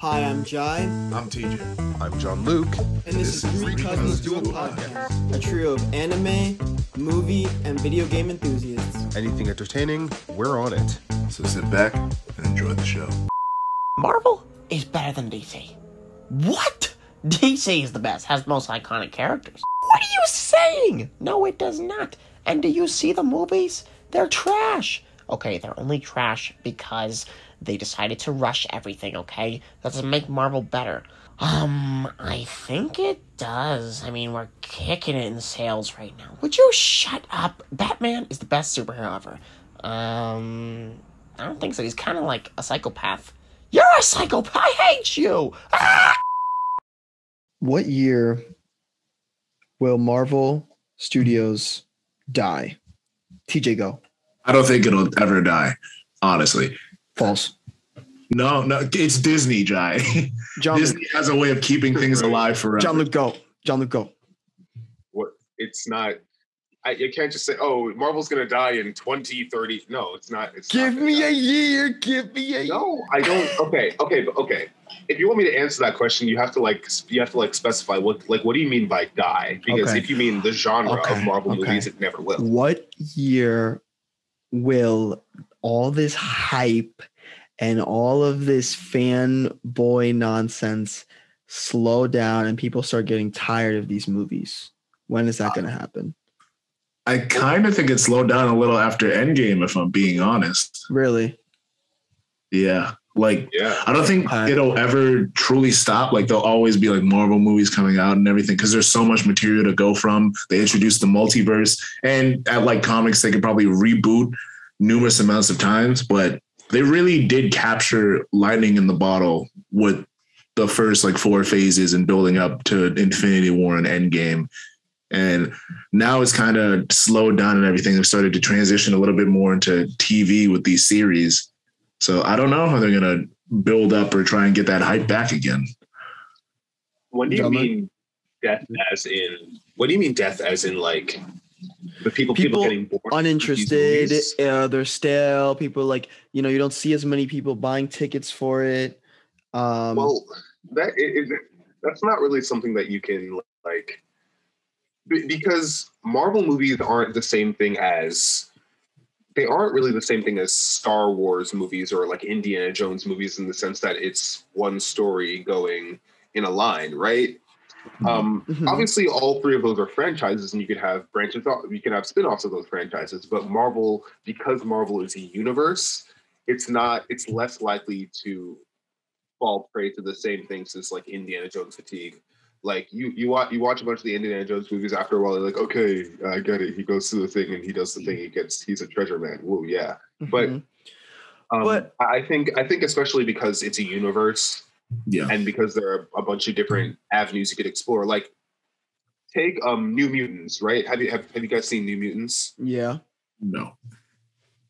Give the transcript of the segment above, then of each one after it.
Hi, I'm mm. Jai, I'm TJ. I'm John Luke. and this, is Three Cousins Do a Podcast, a trio of anime, movie, and video game enthusiasts. Anything entertaining, we're on it. So sit back and enjoy the show. Marvel is better than DC. What? DC is the best, has the most iconic characters. What are you saying? No, it does not. And do you see the movies? They're trash. Okay, they're only trash because they decided to rush everything, okay? That doesn't make Marvel better. Um, I think it does. I mean, we're kicking it in sales right now. Would you shut up? Batman is the best superhero ever. Um, I don't think so. He's kind of like a psychopath. You're a psychopath. I hate you. Ah! what year will Marvel Studios die? TJ, go. I don't think it'll ever die, honestly. False. No, no, it's Disney, Jai. John, Luke, Disney has a way of keeping things alive forever. John Luke, go. John Luke, go. what it's not I, you can't just say oh marvel's gonna die in 2030 no it's not it's Give not me gonna a year. Give me a year. no i don't okay okay but okay if you want me to answer that question you have to like you have to like specify what like what do you mean by die because Okay. if you mean the genre Okay, of marvel okay. movies it never will What year will all this hype and all of this fanboy nonsense slow down and people start getting tired of these movies? When is that going to happen? I kind of think it slowed down a little after Endgame, if I'm being honest. Really? Yeah. Like, yeah I don't think Uh, it'll ever truly stop. Like, there'll always be like Marvel movies coming out and everything because there's so much material to go from. They introduced the multiverse, and at like comics, they could probably reboot numerous amounts of times, but they really did capture lightning in the bottle with the first like four phases and building up to Infinity War and Endgame. And now it's kind of slowed down and everything. They've started to transition a little bit more into TV with these series. So I don't know how they're gonna build up or try and get that hype back again. What do you Gentlemen? mean death as in what do you mean death as in like the people people, People getting bored Uninterested. Uh, they're stale. People like, you know, you don't see as many people buying tickets for it. Um, well that is that's not really something that you can like because marvel movies aren't the same thing as they aren't really the same thing as star wars movies or like indiana jones movies in the sense that it's one story going in a line right um Mhm. obviously all three of those are franchises and you could have branches off you can have spin-offs of those franchises but marvel because marvel is a universe it's not it's less likely to fall prey to the same things as like indiana jones fatigue like you you watch you watch a bunch of the indiana jones movies after a while you're like okay i get it he goes through the thing and he does the thing he gets he's a treasure man whoa yeah but mhm. um, But- i think i think especially because it's a universe Yeah. and because there are a bunch of different avenues you could explore like take um new mutants right have you have, have you guys seen new mutants yeah. No.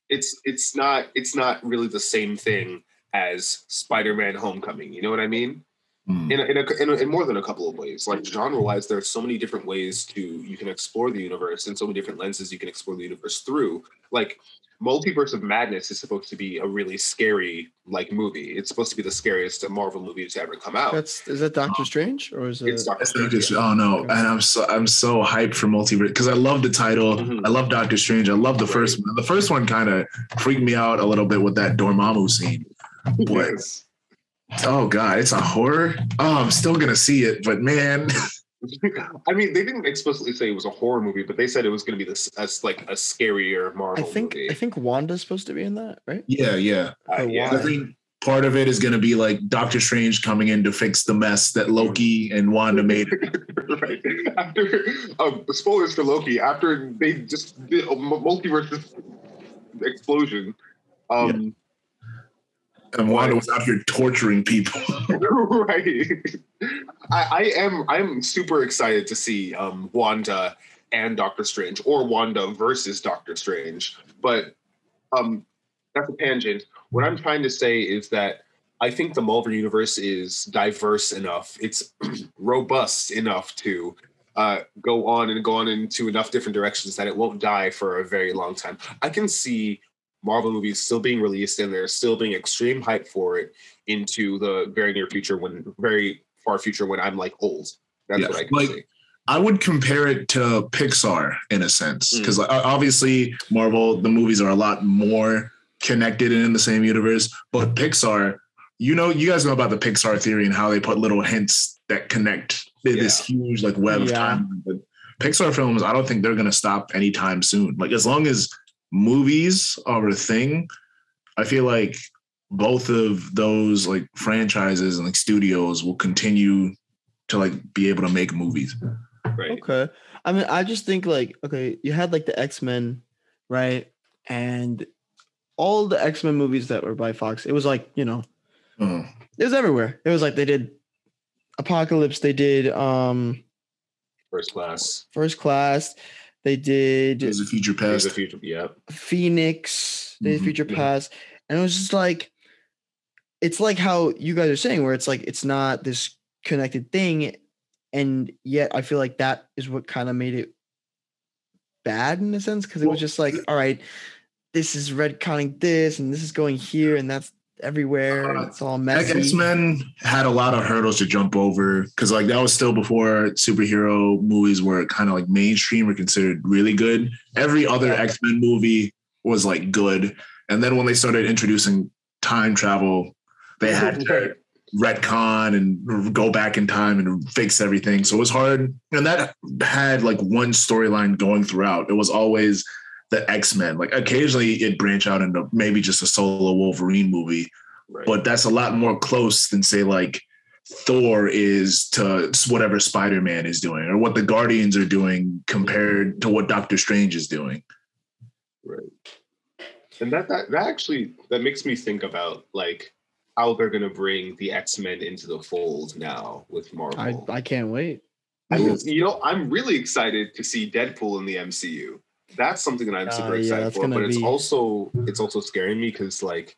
it's it's not it's not really the same thing as spider-man homecoming you know what i mean Hmm. in, a, in, a, in, a, in more than a couple of ways like genre wise there's so many different ways to you can explore the universe and so many different lenses you can explore the universe through like multiverse of madness is supposed to be a really scary like movie it's supposed to be the scariest marvel movie to ever come out That's is that Doctor Strange or is it? it's Doctor I think it's- Strange. oh no, and I'm so I'm so hyped for multiverse because I love the title. Mhm. I love Doctor Strange. I love the Right. first one. The first one kind of freaked me out a little bit with that Dormammu scene. But Yes. Oh god, it's a horror. Oh, I'm still gonna see it, but man, I mean, they didn't explicitly say it was a horror movie, but they said it was going to be this as like a scarier Marvel. I think movie. I think Wanda's supposed to be in that, right? yeah, yeah. Uh, yeah. I think part of it is gonna be like Doctor Strange coming in to fix the mess that Loki and Wanda made. right. After um, spoilers for Loki, after they just did a m- multiverse explosion. Um, And Wanda was out here torturing people. right. I, I am I'm super excited to see um, Wanda and Doctor Strange, or Wanda versus Doctor Strange. But um, that's a tangent. What I'm trying to say is that I think the Marvel universe is diverse enough. It's robust enough to uh, go on and go on into enough different directions that it won't die for a very long time. I can see Marvel movies still being released and there's still being extreme hype for it into the very near future when very far future when I'm like old. That's Yeah, what I can like- say. I would compare it to Pixar in a sense Mm. because obviously Marvel the movies are a lot more connected and in the same universe, but Pixar, you know, you guys know about the Pixar theory and how they put little hints that connect this huge like web of time. But Pixar films, I don't think they're gonna stop anytime soon. Like as long as movies are a thing, I feel like both of those like franchises and like studios will continue to like be able to make movies. Right. Okay. I mean, I just think like, okay, you had like the X Men, right? And all the X Men movies that were by Fox, it was like, you know, Uh, it was everywhere. It was like they did Apocalypse, they did um First class. First Class, they did Days of Future Days Past. of Future. Yeah. Phoenix, Days of Mhm, Future yeah. Past, and it was just like, it's like how you guys are saying, where it's like it's not this connected thing, and yet I feel like that is what kind of made it bad in a sense because it was just like, all right, this is retconning this, and this is going here, and that's everywhere. Uh, it's all messy. X Men had a lot of hurdles to jump over because, like, that was still before superhero movies were kind of like mainstream or considered really good. Every other X Men movie was like good, and then when they started introducing time travel, they had to retcon and go back in time and fix everything. So it was hard, and that had like one storyline going throughout. It was always the X Men. Like occasionally, it branch out into maybe just a solo Wolverine movie Right. but that's a lot more close than say like Thor is to whatever Spider Man is doing or what the Guardians are doing compared to what Doctor Strange is doing. Right. And that, that that actually that makes me think about like how they're gonna bring the X Men into the fold now with Marvel. I I can't wait. I mean, you know, I'm really excited to see Deadpool in the MCU. That's something that I'm Uh, super yeah, excited that's for. gonna But it's also it's also scaring me because like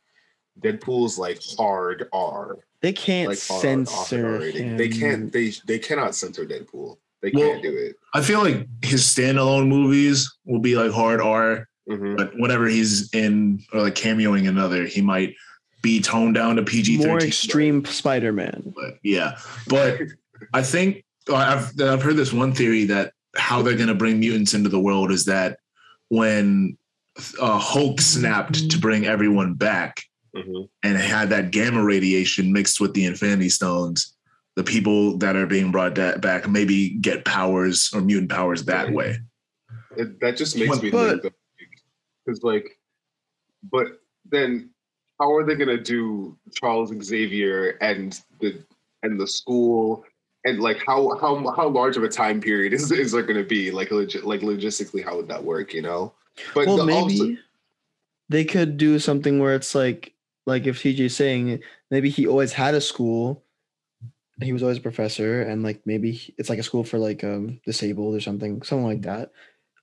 Deadpool's like hard R, They can't like hard, censor him. They can't. They they cannot censor Deadpool. They Well, can't do it. I feel like his standalone movies will be like hard R, Mhm. but whenever he's in or like cameoing another, he might be toned down to PG more thirteen. extreme Spider-Man. But yeah, but I think I've I've heard this one theory that how they're gonna bring mutants into the world is that when uh, Hulk snapped to bring everyone back Mhm. and had that gamma radiation mixed with the Infinity Stones, the people that are being brought da- back maybe get powers or mutant powers that way. It, that just makes But- me but- think because like, but then how are they gonna do Charles Xavier and the and the school and like how how how large of a time period is is there gonna be like legit like logistically how would that work you know? But well, the- maybe also- they could do something where it's like, like if TJ's saying maybe he always had a school, he was always a professor, and like maybe it's like a school for like um disabled or something, something like that.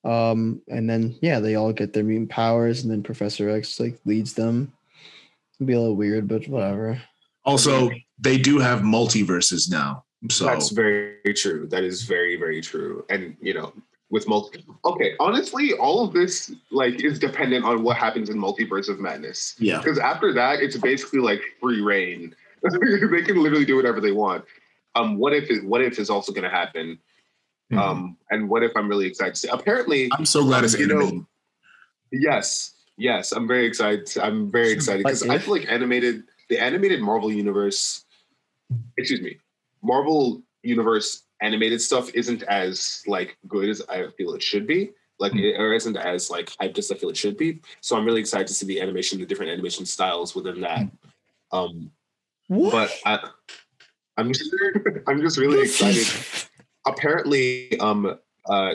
Um, and then yeah, they all get their mutant powers, and then Professor X like leads them. It'd be a little weird, but whatever. Also, they do have multiverses now. So That's very true. That is very, very true. And you know, with multi okay, honestly, all of this like is dependent on what happens in multiverse of madness. yeah. Because after that, it's basically like free reign. they can literally do whatever they want. Um, what if it, what if is also gonna happen? Mhm. Um, and what if I'm really excited to see apparently I'm so glad it's you know, animated. Yes, yes, I'm very excited. I'm very excited because I feel like animated, the animated Marvel universe, excuse me, Marvel universe animated stuff isn't as like good as I feel it should be. Like, Hmm. it, or isn't as like hyped as I feel it should be. So I'm really excited to see the animation, the different animation styles within that. Um, What? but I, I'm just, I'm just really excited apparently um uh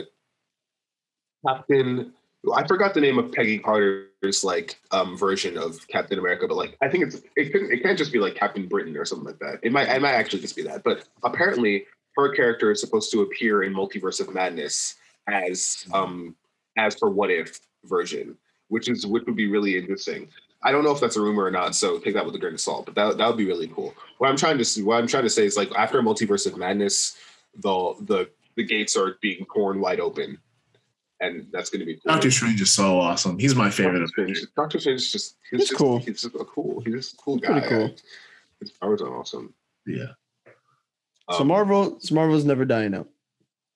captain i forgot the name of peggy carter's like um version of captain america but like i think it's it couldn't it can't just be like captain britain or something like that it might it might actually just be that but apparently her character is supposed to appear in multiverse of madness as um as her what if version which is which would be really interesting I don't know if that's a rumor or not, so take that with a grain of salt. But that that would be really cool. What I'm trying to what I'm trying to say is like after Multiverse of Madness, the the the gates are being torn wide open, and that's going to be cool. Doctor Strange is so awesome. He's my favorite. Doctor Strange, Doctor Strange is just he's, He's just, cool. He's just a cool. He's just a cool He's guy. pretty cool. His powers are awesome. Yeah. so Um, Marvel, so Marvel's never dying out.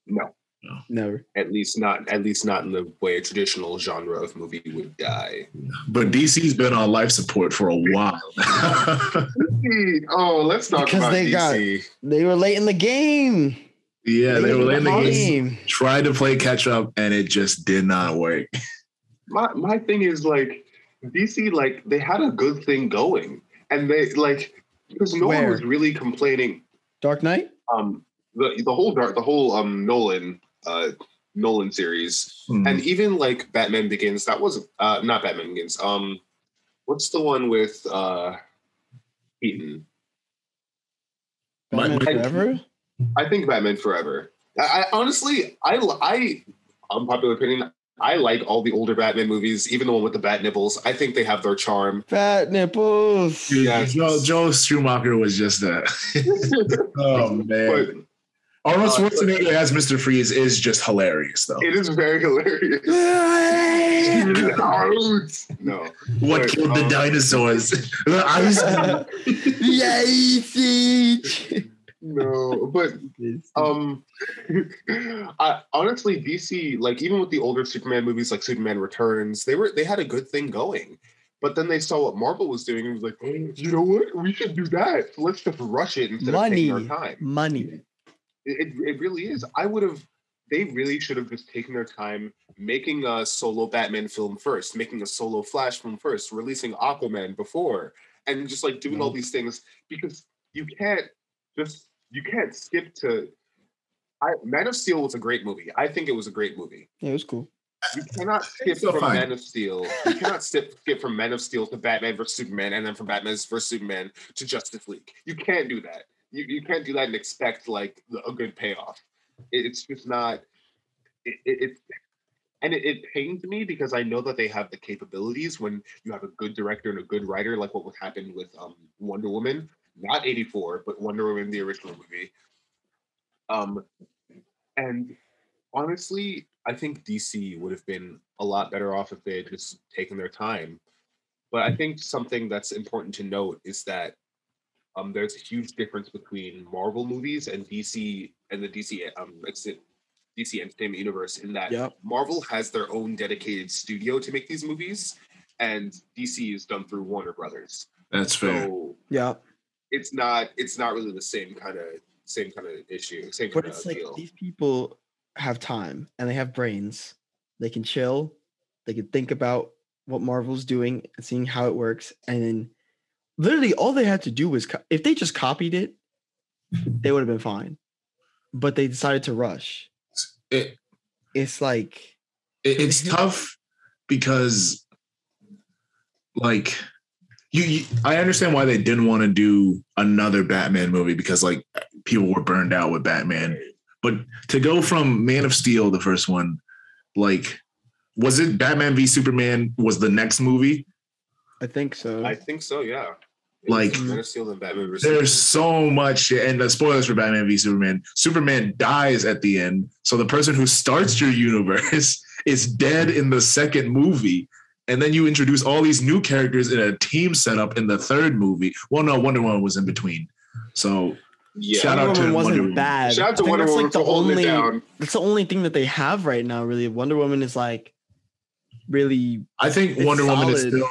No, No. Never. at least not. At least not in the way a traditional genre of movie would die. But DC's been on life support for a while. Oh, let's talk Because about they got- DC. They were late in the game. Yeah, they were in the game, tried to play catch up, and it just did not work. my my thing is like DC like they had a good thing going and they like because no Where? one was really complaining Dark Knight. um the the whole dark the whole um Nolan uh Nolan series Hmm. and even like Batman Begins that wasn't uh not Batman Begins um what's the one with uh Keaton Batman Forever. I think Batman Forever I, I honestly I I unpopular opinion I like all the older Batman movies even the one with the bat nipples I think they have their charm Fat nipples. Dude, Yes. Joe, Joel Schumacher was just a. oh man, but Arnold uh, Schwarzenegger as Mister Freeze is just hilarious, though. It is very hilarious. no, What but, killed the um, dinosaurs? The ice. Yay, Siege. No, but um, I, honestly, DC, like even with the older Superman movies, like Superman Returns, they were they had a good thing going. But then they saw what Marvel was doing and was like, "Oh, you know what? We should do that. So let's just rush it instead Money. of taking our time. Money. It, it, it really is. I would have. They really should have just taken their time making a solo Batman film first, making a solo Flash film first, releasing Aquaman before, and just like doing all these things because you can't just you can't skip to. I Man of Steel was a great movie. I think it was a great movie. Yeah, it was cool. You cannot skip still from fine. Man of Steel. You cannot skip skip from Man of Steel to Batman versus Superman, and then from Batman versus Superman to Justice League. You can't do that. You, you can't do that and expect like a good payoff. It- it's just not. It, it, it and it, it pains me because I know that they have the capabilities when you have a good director and a good writer, like what would happen with um, Wonder Woman, not '84, but Wonder Woman, the original movie. Um, and honestly, I think DC would have been a lot better off if they had just taken their time. But I think something that's important to note is that um, there's a huge difference between Marvel movies and DC and the DC um, DC Entertainment Universe in that Yep. Marvel has their own dedicated studio to make these movies, and DC is done through Warner Brothers. That's fair. So Yeah. It's not it's not really the same kind of same kind of issue, same But kind of it's like deal. these people have time and they have brains. They can chill. They can think about what Marvel's doing and seeing how it works. And then literally all they had to do was co- if they just copied it, they would have been fine. But they decided to rush. It, It's like it it's tough because, like, you, you. I understand why they didn't want to do another Batman movie because like people were burned out with Batman. But to go from Man of Steel, the first one, like, was it Batman v Superman? Was the next movie? I think so. I think so, yeah. Like- Man of Steel and Batman versus There's so much. And the spoilers for Batman v Superman. Superman dies at the end. So the person who starts your universe is dead in the second movie. And then you introduce all these new characters in a team setup in the third movie. Well, no, Wonder Woman was in between. So yeah. Shout out Wonder to Woman wasn't Wonder Woman. bad. Shout out to Wonder that's Woman like the for holding only it down. that's the only thing that they have right now, really. Wonder Woman is like really I think It's Wonder Woman is still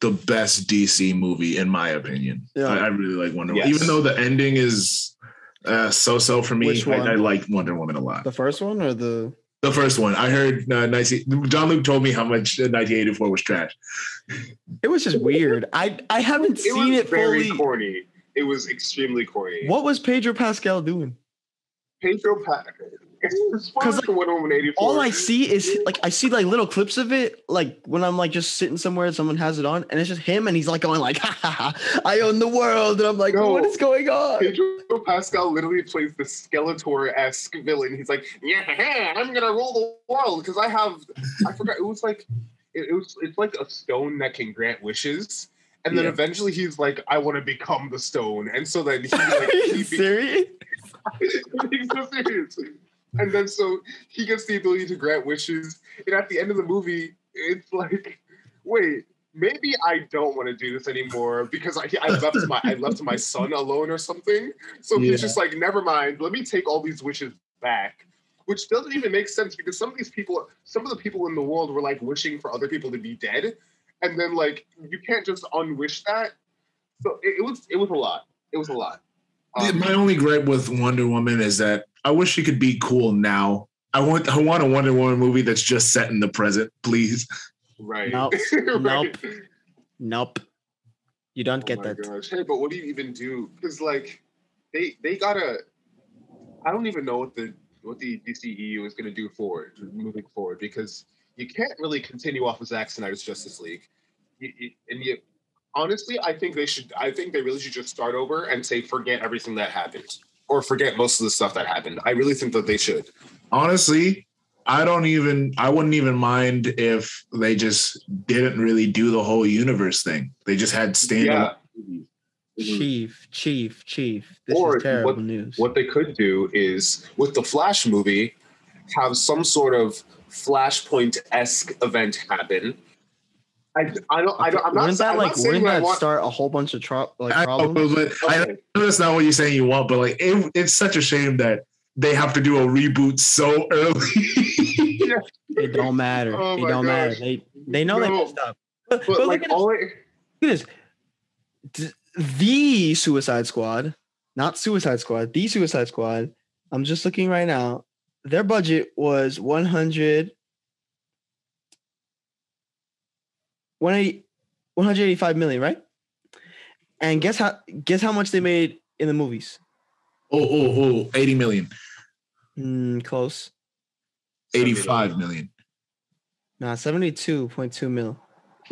the best DC movie, in my opinion. Yeah. I, I really like Wonder Yes. Woman. Even though the ending is uh, so so for me, Which I. I like Wonder Woman a lot. the first one or the The first one, I heard uh, 19, John Luke told me how much uh, 1984 was trash. It was just weird. I I haven't It seen was it very fully. corny. It was extremely corny. What was Pedro Pascal doing? Pedro Pack. Spoilers like, 84. All I see is like I see like little clips of it, like when I'm like just sitting somewhere and someone has it on, and it's just him, and he's like going like, ha, ha, ha, "I own the world," and I'm like, No. "What is going on?" Pedro Pascal literally plays the Skeletor-esque villain. He's like, yeah, I'm gonna rule the world because I have. I forgot. It was like, it, it was. It's like a stone that can grant wishes, and then Yeah. eventually he's like, I want to become the stone, and so then he Are like he be- serious? he's so serious. and then so he gets the ability to grant wishes. And at the end of the movie, it's like, wait, maybe I don't want to do this anymore because I, I left my I left my son alone or something. So Yeah. he's just like, never mind. Let me take all these wishes back. Which doesn't even make sense because some of these people, some of the people in the world were like wishing for other people to be dead, and then like you can't just unwish that. So it, it was it was a lot. It was a lot. Um, My only gripe with Wonder Woman is that I wish she could be cool now. I want I want a Wonder Woman movie that's just set in the present, please. right. Nope. Right. Nope. Nope. You don't Oh get my that. gosh. Hey, but what do you even do? Because like they they gotta. I don't even know what the what the DCEU is gonna do forward moving forward because you can't really continue off of Zack Snyder's Justice League. You, you, and you, honestly, I think they should. I think they really should just start over and say forget everything that happened or forget most of the stuff that happened. I really think that they should. Honestly, I don't even I wouldn't even mind if they just didn't really do the whole universe thing. They just had standalone Yeah. movies. Chief, chief, chief. This Or is terrible what- news. What they could do is with the Flash movie, have some sort of Flashpoint esque event happen. I, I don't I don't I'm not, wouldn't that I'm like not saying wouldn't that want, start a whole bunch of tro- like I know, problems? but I Okay. know that's not what you're saying you want, but like it, it's such a shame that they have to do a reboot so early. It don't matter. Oh it don't matter. They they know they No. messed up. But, but but like look, at all this, look at this. The Suicide Squad, not Suicide Squad, the Suicide Squad. I'm just looking right now. Their budget was 100 180 185 million, right? And guess how guess how much they made in the movies? oh, oh, oh, 80 million, Hmm, close. 85 million. Nah, 72.2 mil.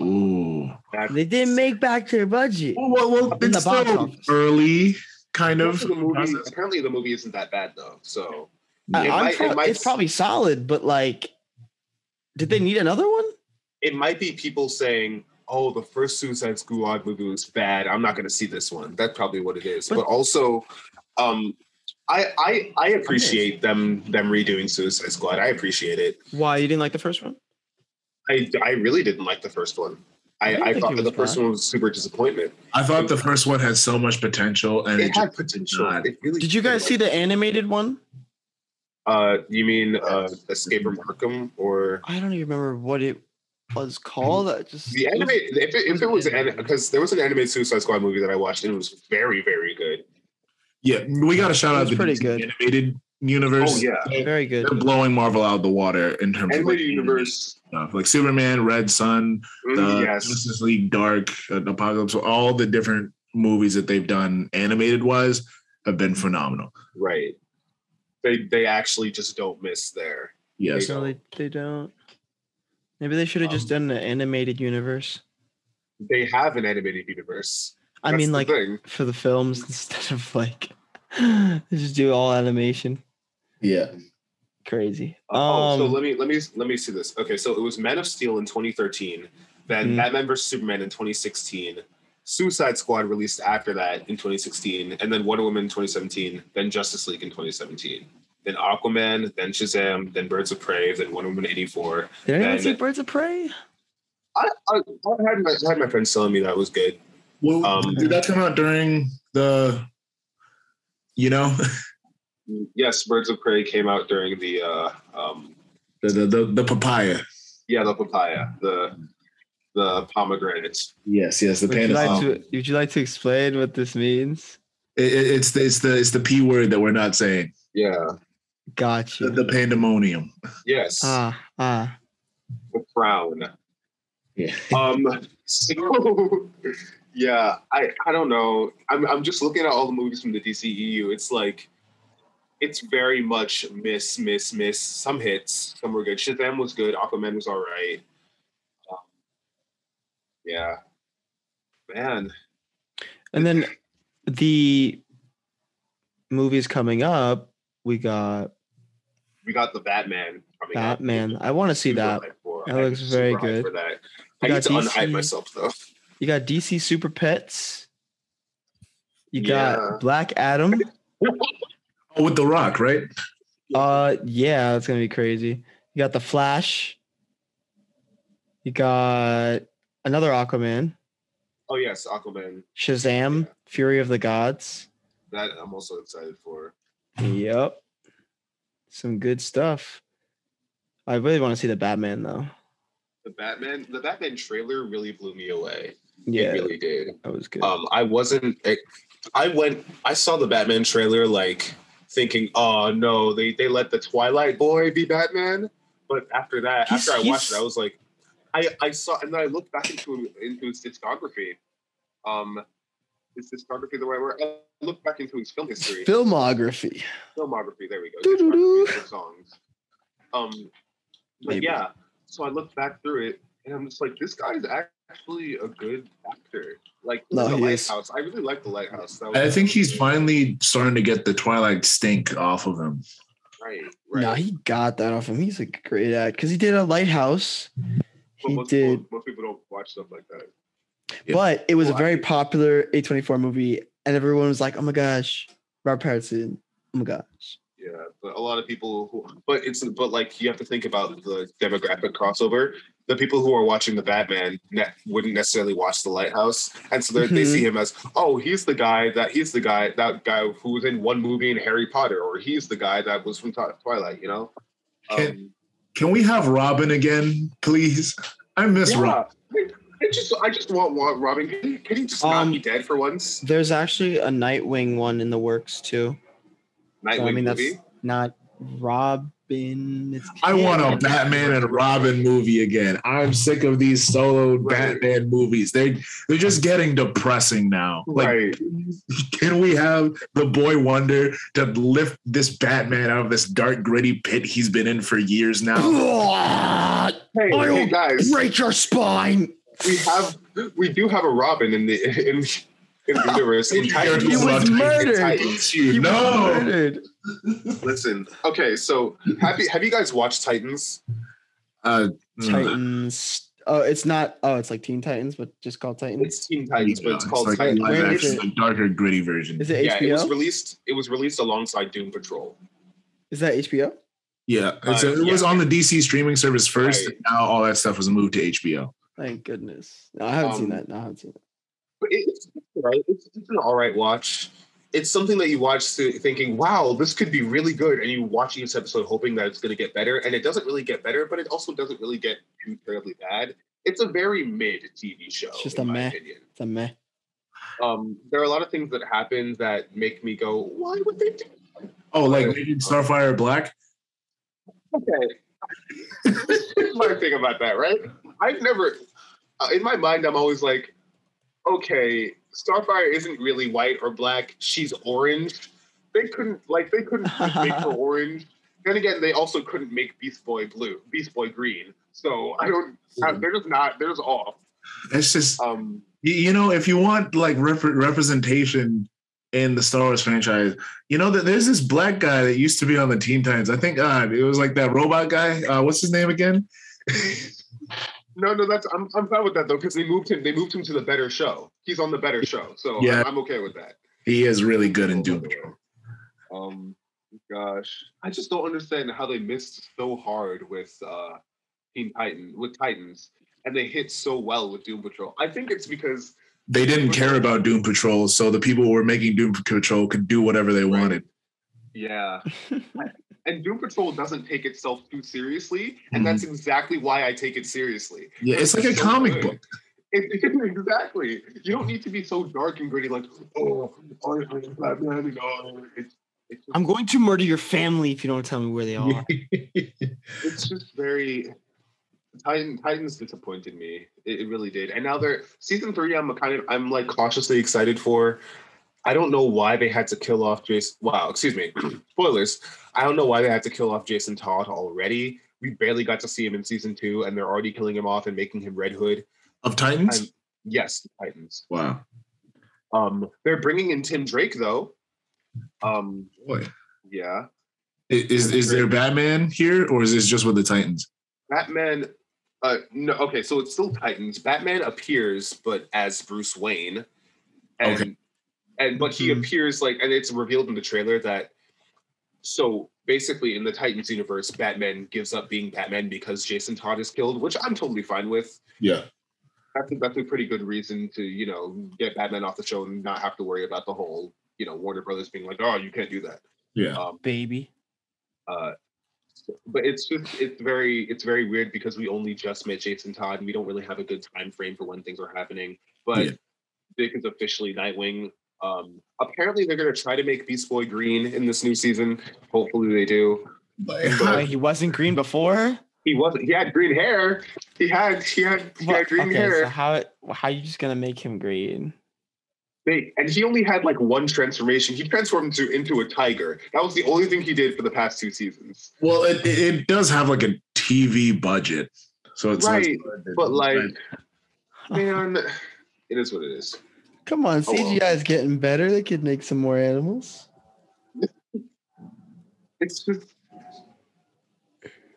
Ooh. They didn't make back their budget. Well, well, well In the it's still early, kind of. the movie, apparently the movie isn't that bad though. So It I'm might- it might- it's probably solid, but like, did they need another one? It might be people saying, "Oh, the first Suicide Squad movie was bad. I'm not going to see this one." That's probably what it is. But- But, also, um, I I I appreciate them them redoing Suicide Squad. I appreciate it. Why you didn't like the first one? I I really didn't like the first one. I I, I thought that the was first one was super disappointment. I thought the first one had so much potential, and it, It had potential. It really Did you guys see the animated one? Uh, you mean uh, Escape from Arkham or I don't even remember what it was called. That just the it was- If it, if it was an because there was an anime Suicide Squad movie that I watched and it was very very good. yeah, we got a shout It out was the pretty DC good. animated universe. Oh yeah, They're- very good. They're blowing Marvel out of the water in terms of like, universe. stuff. like Superman, Red Sun, Mm, the yes, Justice League, Dark, uh, Apocalypse, all the different movies that they've done animated wise have been phenomenal. right. They they actually just don't miss there. Yes. No, they, they don't. Maybe they should have just done an animated universe. They have an animated universe. I mean, like thing. for the films instead of like just do all animation. Yeah. Crazy. oh, so Um, let me let me let me see this. Okay, so it was Man of Steel in 2013, then Mm. Batman vs Superman in 2016, Suicide Squad released after that in 2016, and then Wonder Woman in 2017, then Justice League in 2017, then Aquaman, then Shazam, then Birds of Prey, then Wonder Woman 84. did anyone then- see Birds of Prey? I, I, I had my I had my friends telling me that was good. Well, Um, did that come out during the, you know, Yes, Birds of Prey came out during the uh, um, the the the, the papaya? yeah the papaya the the pomegranate. Yes, yes, the Would you, panda. like um, to, would you like to explain what this means? It- it- it's the it's the it's the p word that we're not saying. Yeah. Gotcha. The, the pandemonium. Yes. ah, ah. the crown. Yeah. Um. So, yeah, I I don't know. I'm I'm just looking at all the movies from the DCEU. It's like, it's very much miss, miss, miss. Some hits, some were good. Shazam was good. Aquaman was all right. Um, yeah, man. And then the movies coming up, we got We got the Batman coming out. Batman. I want to see that. That looks very good. For that. We I got need to unhype myself though. You got DC Super Pets. You Yeah. got Black Adam. Oh, with the Rock, right? Uh, yeah, that's gonna be crazy. You got the Flash. You got another Aquaman, oh yes, Aquaman. Shazam, Fury of the Gods. That I'm also excited for. Yep, some good stuff. I really want to see the Batman though. The Batman, the Batman trailer really blew me away. Yeah, It really did. that was good. Um, I wasn't. I went. I saw the Batman trailer like thinking, "Oh no, they they let the Twilight boy be Batman." But after that, He's- after I watched he's- it, I was like, I I saw, and then I looked back into into his discography. Um, is discography the right word? I look back into his film history, Filmography. filmography. There we go. Doo-doo-doo. Discography songs. Um, but Maybe. yeah. So I looked back through it, and I'm just like, this guy is actually a good actor. Like No, the he is. Lighthouse. I really like the Lighthouse. That I think he's finally starting to get the Twilight stink off of him. right. Right. No, he got that off him. He's a great act because he did a Lighthouse. But He most did, People, most people don't watch stuff like that. Yeah. but it was a Well, I very think- popular A24 movie, and everyone was like, "Oh my gosh, Robert Pattinson! Oh my gosh!" Yeah, but a lot of people who, but it's but like you have to think about the demographic crossover. The people who are watching the Batman ne- wouldn't necessarily watch the Lighthouse, and so they're they see him as, oh, he's the guy that he's the guy that guy who was in one movie in Harry Potter, or he's the guy that was from Twilight. You know. Can- Um, Can we have Robin again, please? I miss yeah. Robin. I just, I just want, want Robin. Can he, can he just not Um, be dead for once? There's actually a Nightwing one in the works too. Nightwing So, I mean, movie. that's not Robin. It's I want a Batman and Robin movie again. I'm sick of these solo Right. Batman movies. They they're just getting depressing now. Like, right. can we have the boy wonder to lift this Batman out of this dark, gritty pit he's been in for years now? Hey, I'll hey guys. Break your spine. We have we do have a Robin in the in, in the universe in Titans. He was murdered. Titans. He was murdered. Listen, okay, so have you have you guys watched Titans? Uh, Titans. Oh, it's not. Oh, it's like Teen Titans, but just called Titans. It's Teen Titans, but it's called like Titans. live Where is action, it? like darker, gritty version. Is it Yeah, it was released. It was released alongside Doom Patrol. Is that HBO? Yeah, it's, Uh, it was on the DC streaming service first. Right. And now all that stuff was moved to HBO. Thank goodness. No, I haven't seen Um, that. No, I haven't seen it. But it's right. It's, it's an all right watch. It's something that you watch to thinking, "Wow, this could be really good," and you watch each episode hoping that it's going to get better, and it doesn't really get better, but it also doesn't really get too terribly bad. It's a very mid TV show. It's just in a my meh. opinion. It's a meh. um, there are a lot of things that happen that make me go, why would they do? Oh, like making Starfire black? Okay, here's my thing about that, right? I've never, uh, in my mind, I'm always like, okay, Starfire isn't really white or black; she's orange. They couldn't like they couldn't make her orange. Then again, they also couldn't make Beast Boy blue, Beast Boy green. So I don't. They're just not. They're just off. It's just Um, you, you know, if you want like rep- representation in the Star Wars franchise, you know that there's this black guy that used to be on the Teen Titans. I think uh, it was like that robot guy. Uh, what's his name again? no, no, that's I'm I'm fine with that though because they moved him. They moved him to the better show. He's on the better show, so Yeah. I'm, I'm okay with that. He is really good in Doom Patrol. Um, gosh, I just don't understand how they missed so hard with uh, Teen Titan with Titans, and they hit so well with Doom Patrol. I think it's because They didn't care about Doom Patrol, so the people who were making Doom Patrol could do whatever they wanted. Yeah, and Doom Patrol doesn't take itself too seriously, and Mhm. that's exactly why I take it seriously. Yeah, it's like a so comic good. book. It, exactly. You don't need to be so dark and gritty, like oh, I, I'm Batman. You it's it's I'm going to murder your family if you don't tell me where they are. it's just very Titan, Titans disappointed me. It, it really did. And now they're season three. I'm kind of I'm like cautiously excited for. I don't know why they had to kill off Jason. Wow, excuse me. Spoilers. I don't know why they had to kill off Jason Todd already. We barely got to see him in season two, and they're already killing him off and making him Red Hood. Of Titans? I'm- Yes, Titans. wow. Um, they're bringing in Tim Drake though. Um, Boy. yeah, I- Is is there Batman here or is this just with the Titans? Batman. Uh, no, okay, so it's still Titans. Batman appears, but as Bruce Wayne, and Okay. And but he Mhm. appears like, and it's revealed in the trailer that so basically, in the Titans universe, Batman gives up being Batman because Jason Todd is killed, which I'm totally fine with. Yeah. I think that's a pretty good reason to, you know, get Batman off the show and not have to worry about the whole, you know, Warner Brothers being like, oh, you can't do that. Yeah. Um, Baby. uh, but it's just it's very it's very weird because we only just met Jason Todd and we don't really have a good time frame for when things are happening. But Yeah. Dick is officially Nightwing. Um, apparently, they're going to try to make Beast Boy green in this new season. Hopefully, they do. Wait, he wasn't green before. He wasn't. He had green hair. He had. He had. He What- had green okay, hair. so how how are you just gonna make him green? They, and he only had like one transformation. He transformed into into a tiger. That was the only thing he did for the past two seasons. Well, it, it it does have like a TV budget, so it's Right, Like, But like, man, it is what it is. Come on, Oh. CGI is getting better. They could make some more animals. it's just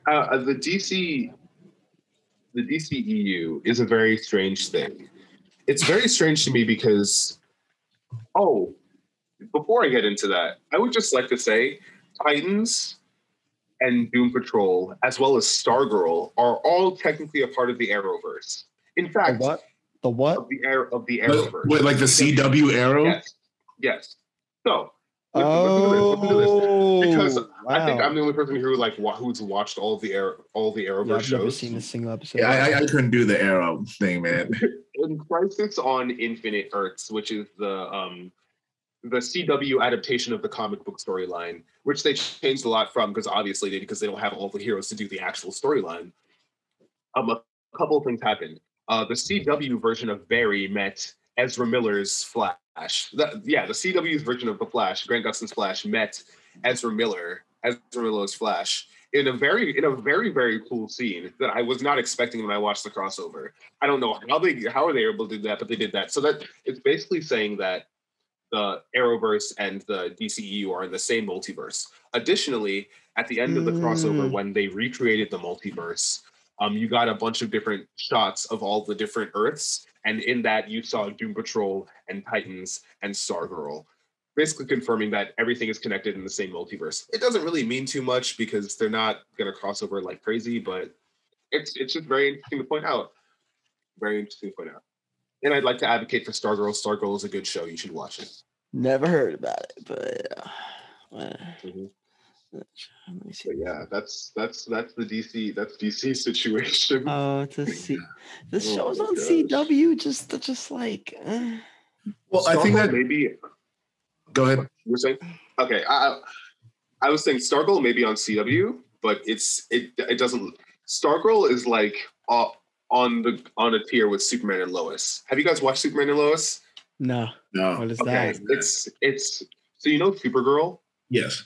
uh, the DC the DCEU is a very strange thing. It's very strange to me because oh, before I get into that, I would just like to say Titans and Doom Patrol as well as Stargirl are all technically a part of the Arrowverse. In fact, what? The what? of the Arrow of the Wait, Arrowverse. wait, like the CW Arrow? Yes. Yes. So listen- listen listen this. Oh, because I think. I'm the only person who like wa- who's watched all the air all the Yeah, Arrowverse I've never shows. seen a single episode. Yeah, I, I, I couldn't do the Arrow thing, man. In Crisis on Infinite Earths, which is the um the CW adaptation of the comic book storyline, which they changed a lot from because obviously they because they don't have all the heroes to do the actual storyline. Um, a couple of things happened. Uh, the CW version of Barry met Ezra Miller's Flash. The- yeah, the CW's version of the Flash, Grant Gustin's Flash, met Ezra Miller, Ezra Miller's Flash, in a very in a very very cool scene that I was not expecting when I watched the crossover. I don't know how they how are they able to do that, but they did that. So that it's basically saying that the Arrowverse and the DCEU are in the same multiverse. Additionally, at the end of the crossover, Mm. when they recreated the multiverse, um, you got a bunch of different shots of all the different Earths, and in that you saw Doom Patrol and Titans and Stargirl, basically confirming that everything is connected in the same multiverse. It doesn't really mean too much because they're not going to cross over like crazy, but it's it's just very interesting to point out. Very interesting to point out. And I'd like to advocate for Stargirl. Stargirl is a good show. You should watch it. Never heard about it, but uh, well, But yeah, that's that's that's the DC that's DC situation. Oh, it's a C. The Oh show's my on gosh. CW. Just, just like. eh. Well, I think that. maybe Go ahead. you were saying. Okay, I I was saying Stargirl maybe on CW, but it's it it doesn't. Stargirl is like uh, on the on a tier with Superman and Lois. Have you guys watched Superman and Lois? No, No. what is Okay, that? it's it's so you know Supergirl. Yes.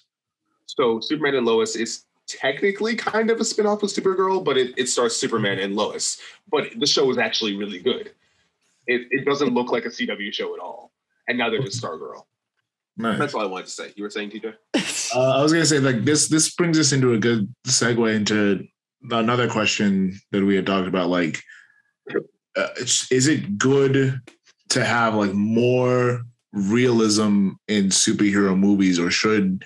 So Superman and Lois is technically kind of a spin-off of Supergirl, but it, it stars Superman and Lois. But the show is actually really good. It, it doesn't look like a CW show at all. And now they're just Stargirl. Nice. That's all I wanted to say. You were saying, TJ? Uh, I was gonna say like this. This brings us into a good segue into another question that we had talked about. Like, uh, is it good to have like more realism in superhero movies, or should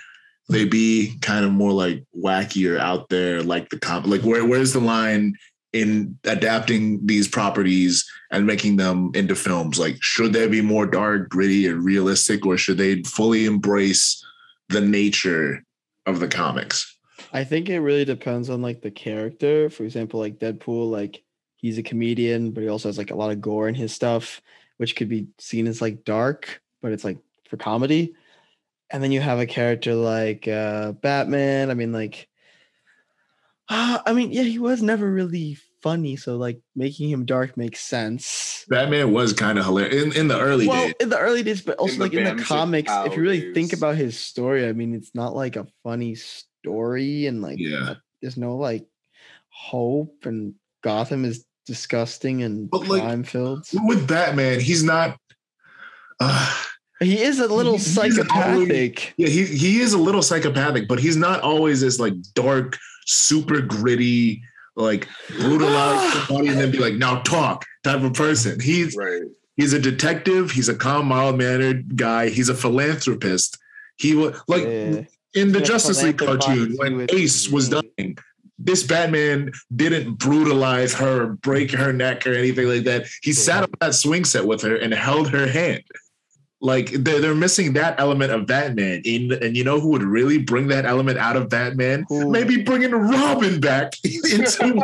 they be kind of more like wackier out there, like the comp? Like, where where's the line in adapting these properties and making them into films? Like, should they be more dark, gritty, and realistic, or should they fully embrace the nature of the comics? I think it really depends on like the character. For example, like Deadpool, like he's a comedian, but he also has like a lot of gore in his stuff, which could be seen as like dark, but it's like for comedy. And then you have a character like uh Batman. I mean, like uh, I mean, yeah, he was never really funny, so like making him dark makes sense. Batman was kind of hilarious in, in the early well, days. in the early days, but also the like in the comics, if you really think about his story, I mean, it's not like a funny story, and like Yeah. uh, there's no like hope, and Gotham is disgusting and But, like, crime filled. With Batman, he's not. Uh, He is a little he's- he's psychopathic. yeah, he he is a little psychopathic, but he's not always this like dark, super gritty, like brutalize somebody and then be like, "Now talk" type of person. He's Right. he's a detective. He's a calm, mild mannered guy. He's a philanthropist. He was like Yeah. in the Yeah, Justice League cartoon when with Ace was dying. This Batman didn't brutalize her, break her neck, or anything like that. He sat on that swing set with her and held her hand. Like they're, they're missing that element of Batman. In, and you know who would really bring that element out of Batman? Who? Maybe bringing Robin back into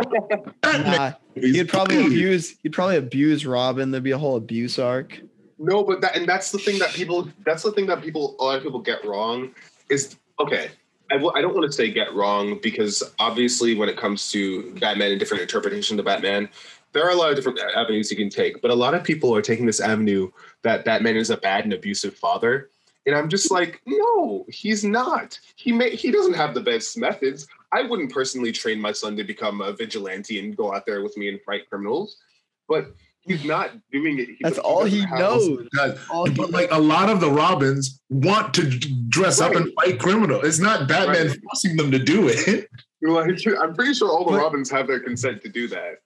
Batman. Nah, movies. you'd probably Please. abuse. You'd probably abuse Robin. There'd be a whole abuse arc. No, but that and that's the thing that people that's the thing that people a lot of people get wrong is okay. I w- I don't want to say get wrong because obviously when it comes to Batman and different interpretations of Batman, there are a lot of different avenues you can take. But a lot of people are taking this avenue that Batman is a bad and abusive father, and I'm just like, no, he's not. He may he doesn't have the best methods. I wouldn't personally train my son to become a vigilante and go out there with me and fight criminals, but he's not doing it. He That's doesn't- all he doesn't knows. God, All he but like a lot of the Robins want to dress up and fight criminal. It's not Batman Right. forcing them to do it. Like, I'm pretty sure all the But- Robins have their consent to do that.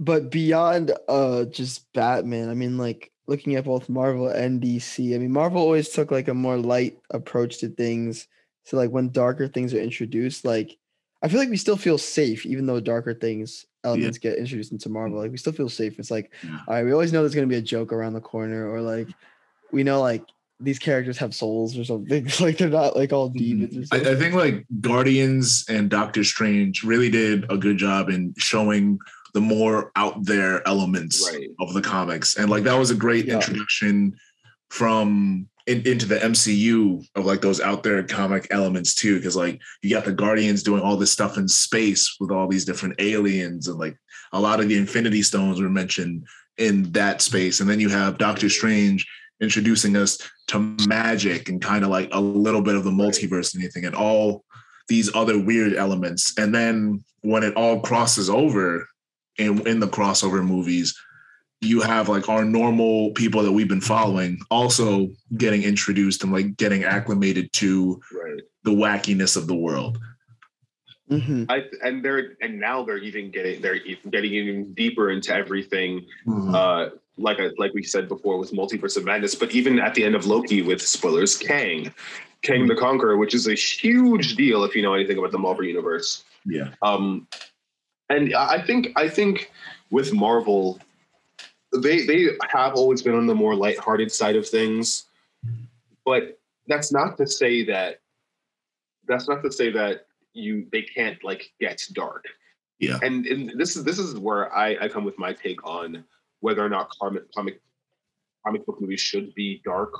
but beyond uh just Batman, I mean like looking at both Marvel and DC, I mean Marvel always took like a more light approach to things. So like when darker things are introduced, like I feel like we still feel safe even though darker things elements get introduced into Marvel. Like we still feel safe. It's like, Yeah. all right, we always know there's gonna be a joke around the corner, or like we know like these characters have souls or something. It's like they're not like all demons Mm-hmm. I, something. I think like Guardians and Doctor Strange really did a good job in showing the more out there elements Right. of the comics. And like that was a great Yeah. introduction from in, into the MCU of like those out there comic elements too. Cause like you got the Guardians doing all this stuff in space with all these different aliens and like a lot of the Infinity Stones were mentioned in that space. And then you have Doctor Strange introducing us to magic and kind of like a little bit of the multiverse and anything and all these other weird elements. And then when it all crosses over in, in the crossover movies, you have like our normal people that we've been following also getting introduced and like getting acclimated to Right. the wackiness of the world. Mhm. I and they're and now they're even getting they're getting even deeper into everything. Uh, like I, like we said before with Multiverse of Madness, but even at the end of Loki with spoilers, Kang, Kang the Conqueror, which is a huge deal if you know anything about the Marvel universe. Yeah. Um, and I think I think with Marvel, they they have always been on the more lighthearted side of things, but that's not to say that that's not to say that you they can't like get dark. Yeah. And and this is this is where I I come with my take on whether or not comic comic comic book movies should be dark.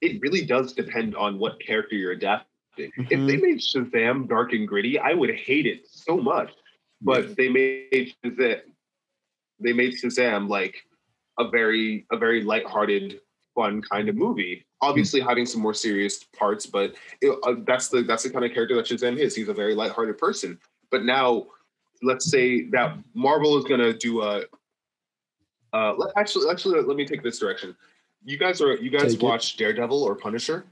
It really does depend on what character you're adapting. If they mm-hmm. made Shazam dark and gritty, I would hate it so much. But they made Shazam, they made Shazam like a very a very lighthearted, fun kind of movie. Obviously, having some more serious parts, but it, uh, that's the that's the kind of character that Shazam is. He's a very lighthearted person. But now, let's say that Marvel is gonna do a. Uh, let, actually, actually, let me take this direction. You guys are you guys Take it. watch Daredevil or Punisher?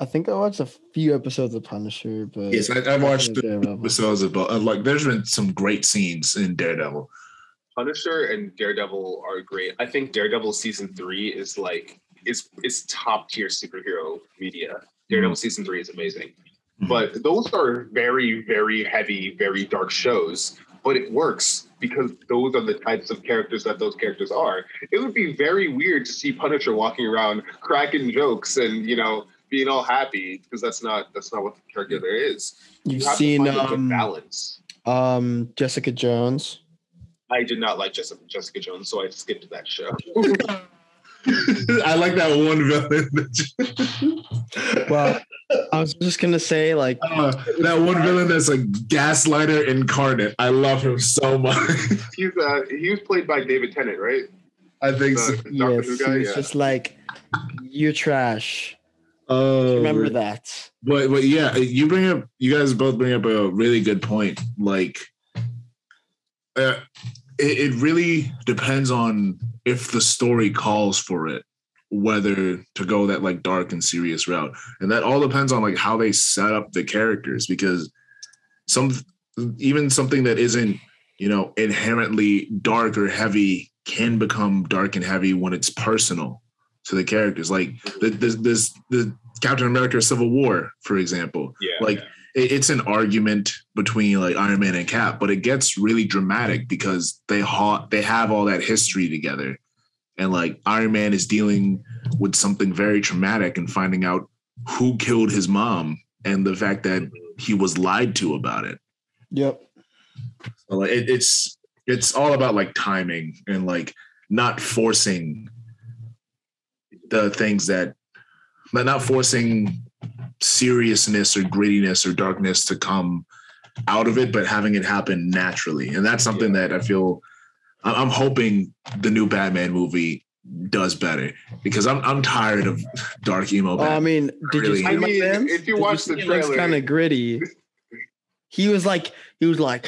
I think I watched a few episodes of Punisher, but Yes, I, I've watched the Daredevil. episodes of uh, like. There's been some great scenes in Daredevil. Punisher and Daredevil are great. I think Daredevil season three is like is is top tier superhero media. Daredevil season three is amazing. Mhm. But those are very, very heavy, very dark shows. But it works because those are the types of characters that those characters are. It would be very weird to see Punisher walking around cracking jokes and you know being all happy because that's not that's not what the character is. You've You seen find um, balance. um Jessica Jones. I did not like Jessica, Jessica Jones, so I skipped that show. I like that one villain. Well, I was just gonna say like Uh, that one villain that's like gaslighter incarnate. I love him so much. He's uh he was played by David Tennant, right? I think so. The Doctor yes, Who guy. he was Yeah. just like you're trash. Oh, Remember that. But but yeah, you bring up you guys both bring up a really good point. Like, uh, it, it really depends on if the story calls for it, whether to go that like dark and serious route, and that all depends on like how they set up the characters. Because some even something that isn't you know inherently dark or heavy can become dark and heavy when it's personal to the characters. Like the, this this the Captain America: Civil War, for example. Yeah. Like it, it's an argument between like Iron Man and Cap, but it gets really dramatic because they ha- they have all that history together, and like Iron Man is dealing with something very traumatic and finding out who killed his mom and the fact that he was lied to about it. Yep. So like it, it's it's all about like timing and like not forcing the things that but not forcing seriousness or grittiness or darkness to come out of it, but having it happen naturally. And that's something that I feel I- I'm hoping the new Batman movie does better because I'm I'm tired of dark emo. Oh, I mean, did Really? you see I my mean, fans? if you Did watch the see it looks trailer- kind of gritty. He was like, he was like,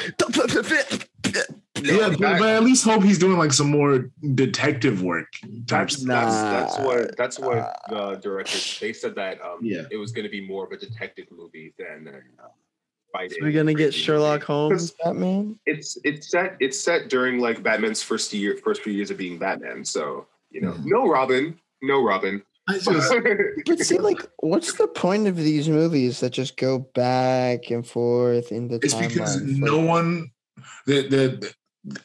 yeah, but, but at least hope he's doing like some more detective work Types. That's, stuff. that's that's what that's what the directors they said that um Yeah. it was going to be more of a detective movie than uh, fight. So we're gonna get Sherlock Holmes, Holmes. Batman. It's it's set it's set during like Batman's first year first few years of being Batman. So you know, Mhm. no Robin, no Robin. I just, But see, like, what's the point of these movies that just go back and forth in the it's because no Like, one the, the the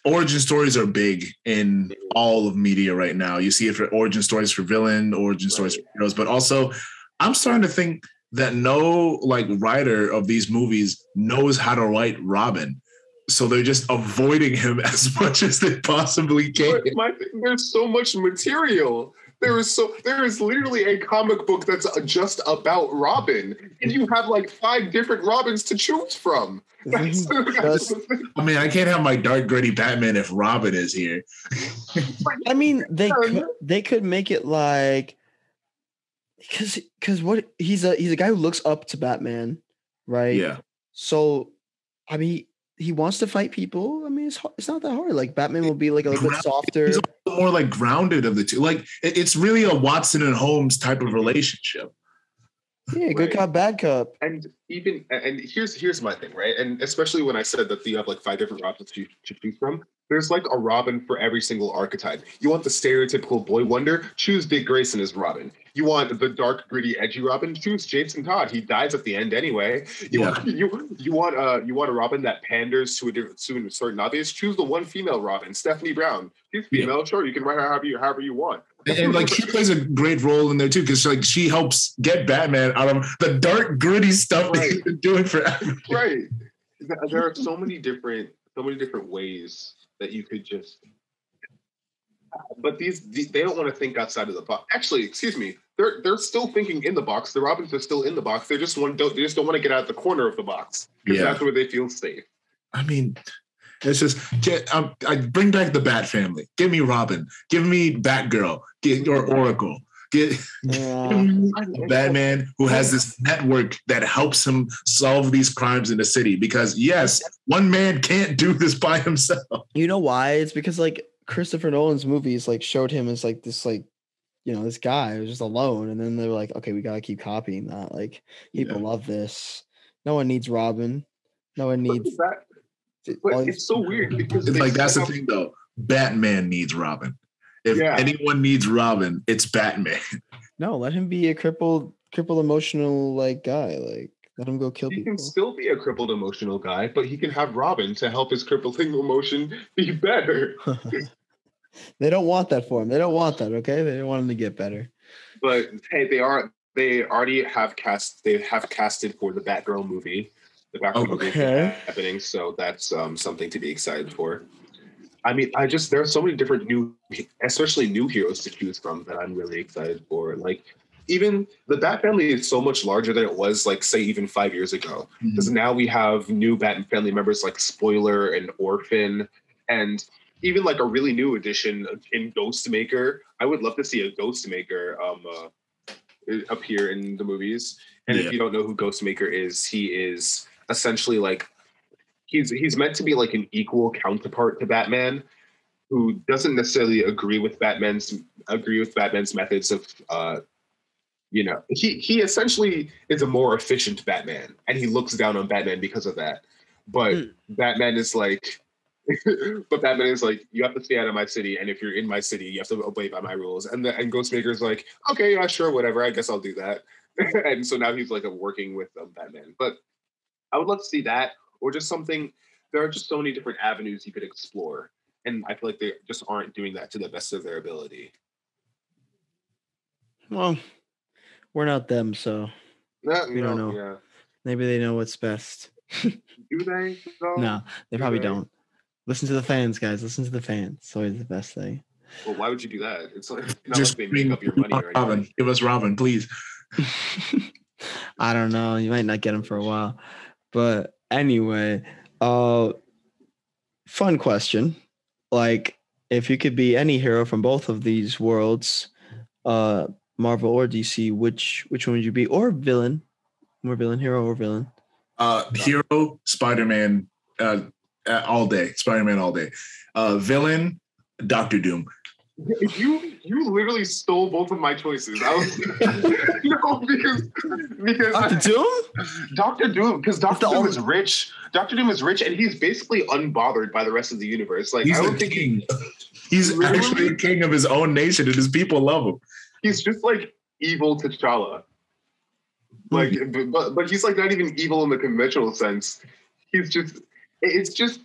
origin stories are big in all of media right now. You see it for origin stories for villain, origin stories for heroes, but also I'm starting to think that no like writer of these movies knows how to write Robin. So they're just avoiding him as much as they possibly can. My, there's so much material. There is so there is literally a comic book that's just about Robin, and you have like five different Robins to choose from. That's, that's. I mean, I can't have my dark gritty Batman if Robin is here. I mean, they could, they could make it like because because what he's a he's a guy who looks up to Batman, right? Yeah. So, I mean, he wants to fight people. I mean, it's it's not that hard. Like Batman will be like a little bit softer. He's also more like grounded of the two. Like it's really a Watson and Holmes type of relationship. Yeah, good Right. cop, bad cop. And even and here's here's my thing, right? And especially when I said that you have like five different Robins to, to choose from, there's like a Robin for every single archetype. You want the stereotypical boy wonder, choose Dick Grayson as Robin. You want the dark, gritty, edgy Robin, choose Jason Todd. He dies at the end anyway. You Yeah. want you you want uh you want a Robin that panders to a different to a certain audience. Choose the one female Robin, Stephanie Brown. She's Yeah. female, sure. You can write her however you however you want. And, and, like she plays a great role in there too, because like she helps get Batman out of the dark, gritty stuff that he's been doing forever. right. There are so many different so many different ways that you could just but these, these they don't want to think outside of the box. Actually excuse me they're they're still thinking in the box. The robins are still in the box. They just want don't they just don't want to get out of the corner of the box because Yeah. that's where they feel safe. I mean, it's just get, um, I bring back the Bat family. Give me Robin. Give me Batgirl. Get your Oracle. Get Yeah. give me a Batman who has this network that helps him solve these crimes in the city. Because yes, one man can't do this by himself. You know why? It's because like Christopher Nolan's movies like showed him as like this like you know this guy who's just alone, and then they were like, okay, we gotta keep copying that. Like people Yeah. love this. No one needs Robin. No one needs. that, all but these- it's so weird because It's like that's the up- thing though. Batman needs Robin. If Yeah. anyone needs Robin, it's Batman. No, let him be a crippled, crippled emotional like guy. Like let him go kill he people. can still be a crippled emotional guy, but he can have Robin to help his crippling emotion be better. they don't want that for him. They don't want that. Okay, they don't want him to get better. but hey, they are they already have cast they have casted for the Batgirl movie. The Batgirl movie is Okay. happening, so that's um, something to be excited for. I mean, I just there are so many different new, especially new heroes to choose from that I'm really excited for. Like even the Bat family is so much larger than it was, like say even five years ago. Because now we have new Bat family members like Spoiler and Orphan, and even like a really new addition in Ghostmaker. I would love to see a Ghostmaker um, uh, appear in the movies. And Yeah. if you don't know who Ghostmaker is, he is essentially like he's he's meant to be like an equal counterpart to Batman, who doesn't necessarily agree with Batman's agree with Batman's methods of uh, you know he he essentially is a more efficient Batman, and he looks down on Batman because of that. But Hmm. Batman is like. but Batman is like, you have to stay out of my city, and if you're in my city, you have to obey by my rules. And the and Ghostmaker is like, okay, yeah, sure, whatever. I guess I'll do that. and so now he's like a working with um, Batman. But I would love to see that, or just something. There are just so many different avenues you could explore, and I feel like they just aren't doing that to the best of their ability. Well, we're not them, so Yeah, We don't know. Yeah. maybe they know what's best. Do they? though? No, they Do probably they? don't. Listen to the fans, guys. Listen to the fans. It's always the best thing. Well, why would you do that? It's like not Just like they make up your money or Robin. anything. Give us Robin, please. I don't know. You might not get him for a while. But anyway, uh fun question. Like if you could be any hero from both of these worlds, uh Marvel or DC, which which one would you be? Or villain? More villain, hero or villain? Uh, hero, Spider Man, uh, uh, all day. Spider Man all day. Uh, villain, Doctor Doom. You you literally stole both of my choices. I was no because because Doctor Doom? Doctor Doom because Doctor Doom is rich. Doctor Doom is rich and he's basically unbothered by the rest of the universe. Like He's I don't think he, king. He's Really? actually the king of his own nation, and his people love him. he's just like evil T'Challa. Like, mm-hmm. but, but but he's like not even evil in the conventional sense. He's just it's just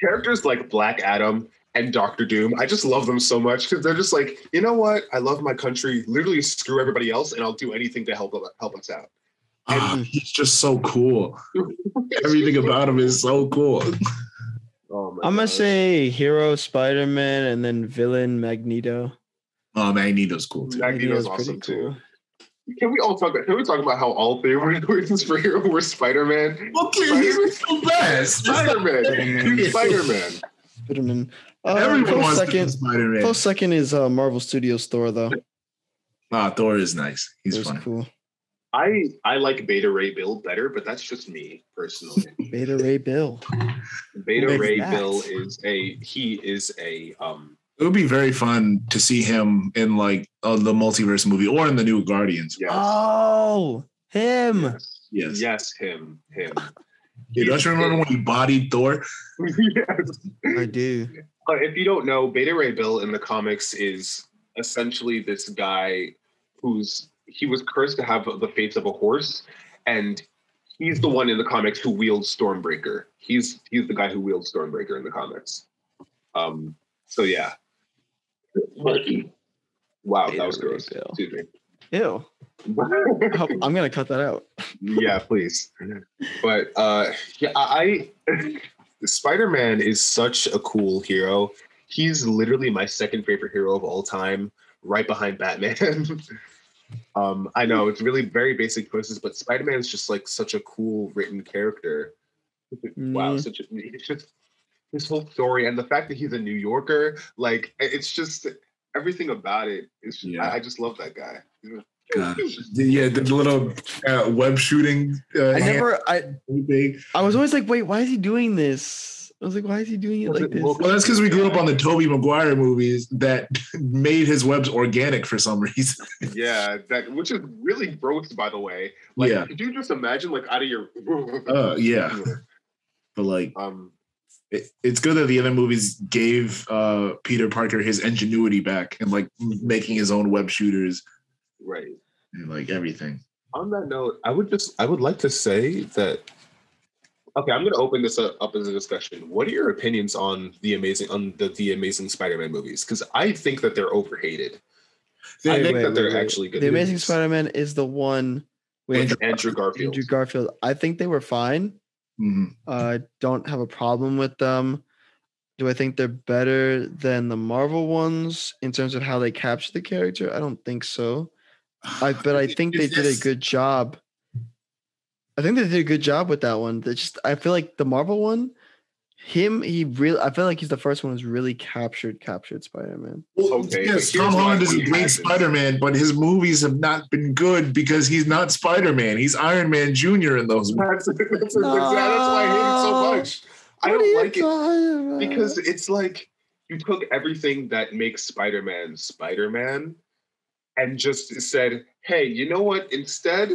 characters like Black Adam and Doctor Doom. I just love them so much because they're just like, you know what? I love my country. Literally, screw everybody else, and I'll do anything to help help us out. Ah, he's just so cool. Everything about him is so cool. Oh my I'm gonna gosh. say hero Spider-Man and then villain Magneto. Oh, Magneto's cool too. Magneto's awesome too. Can we all talk about? Can we talk about how all three of our choices for hero were Spider Man? Okay, he's the best. Spider Man. Spider-Man. Spider Man. Spider-Man. Uh, Everyone close wants second. Spider Man. Close second is uh, Marvel Studios Thor though. Ah, Thor is nice. He's Thor's fun. cool. I I like Beta Ray Bill better, but that's just me personally. Beta Ray Bill. Beta Ray that? Bill is a he is a um It would be very fun to see him in like uh, the multiverse movie or in the new Guardians. yes. Oh, him. yes. Yes. Yes, him. Him. Hey, don't you remember when he bodied Thor? yes. I do. Uh, if you don't know, Beta Ray Bill in the comics is essentially this guy who's he was cursed to have the face of a horse, and he's the one in the comics who wields Stormbreaker. He's he's the guy who wields Stormbreaker in the comics. Um. So yeah. Wow, that was Ray gross. Bill. Excuse me. Ew. Hope- I'm gonna cut that out. yeah, please. But uh yeah, I, I Spider-Man is such a cool hero. He's literally my second favorite hero of all time, right behind Batman. um, I know it's really very basic choices, but Spider-Man is just like such a cool written character. Wow, such a it's just his whole story and the fact that he's a New Yorker, like it's just everything about it is Yeah. I, I just love that guy. God. Yeah, the little uh, web shooting. Uh, I never. I. thing. I was always like, wait, why is he doing this? I was like, why is he doing it like this? Well, that's because we grew up on the Tobey Maguire movies that made his webs organic for some reason. Yeah, that which is really gross, by the way. Like, Yeah. could you just imagine, like, out of your? Uh, yeah. But like, Um. it, it's good that the other movies gave uh, Peter Parker his ingenuity back and like making his own web shooters Right. and like everything. On that note, I would just, I would like to say that. Okay, I'm going to open this up, up as a discussion. What are your opinions on the amazing on the, the Amazing Spider-Man movies? Because I think that they're overhated. I think wait, that they're wait, wait. actually good. The Amazing. Spider-Man is the one with with Andrew Garfield. Andrew Garfield. I think they were fine. Mhm. I don't have a problem with them. Do I think they're better than the Marvel ones in terms of how they capture the character? I don't think so. I but I think they did a good job. I think they did a good job with that one. They just I feel like the Marvel one, him, he really I feel like he's the first one who's really captured captured Spider-Man. Well, Okay, yes, but Tom Holland is a great. Spider-Man, but his movies have not been good because he's not Spider-Man. He's Iron Man Jr. in those movies. That's, that's, that's, that's why I hate it so much. I What are don't like it. about? because it's like you took everything that makes Spider-Man Spider-Man and just said, "Hey, you know what? Instead,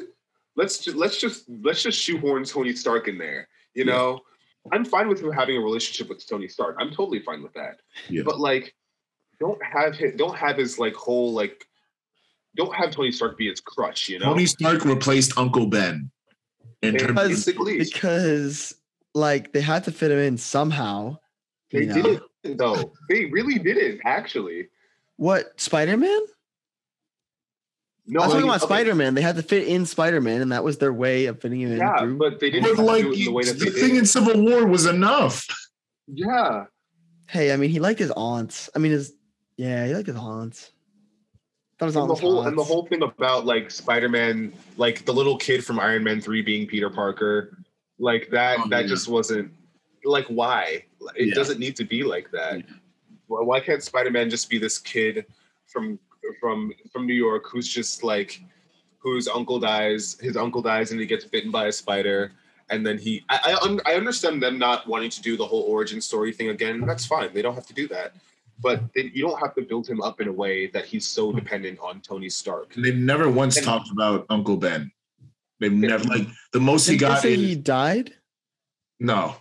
let's ju- let's just let's just shoehorn Tony Stark in there." You Yeah. know, I'm fine with him having a relationship with Tony Stark. I'm totally fine with that. Yeah. But like, don't have his, don't have his like whole like don't have Tony Stark be his crutch. You know, Tony Stark replaced Uncle Ben. In They terms, basically because like they had to fit him in somehow. they you know? didn't though. They really didn't actually. What Spider Man? No, I was I talking about okay, Spider Man. They had to fit in Spider Man, and that was their way of fitting him in. Yeah, through. but they didn't but like do it in the way that the they thing did. in Civil War was enough. Yeah, hey, I mean, he liked his aunts. I mean, his yeah, he liked his aunts. That was and the aunts. whole and the whole thing about like Spider-Man, like the little kid from Iron Man three being Peter Parker, like that. Oh, that yeah. just wasn't like why. It Yeah. doesn't need to be like that. Why why can't Spider-Man just be this kid from from from New York who's just like whose uncle dies, his uncle dies, and he gets bitten by a spider. And then he, I, I, un- I understand them not wanting to do the whole origin story thing again. That's fine. They don't have to do that. But they, you don't have to build him up in a way that he's so hmm. dependent on Tony Stark. They've never once And- talked about Uncle Ben. They've never like the most he got. say in- he died. no,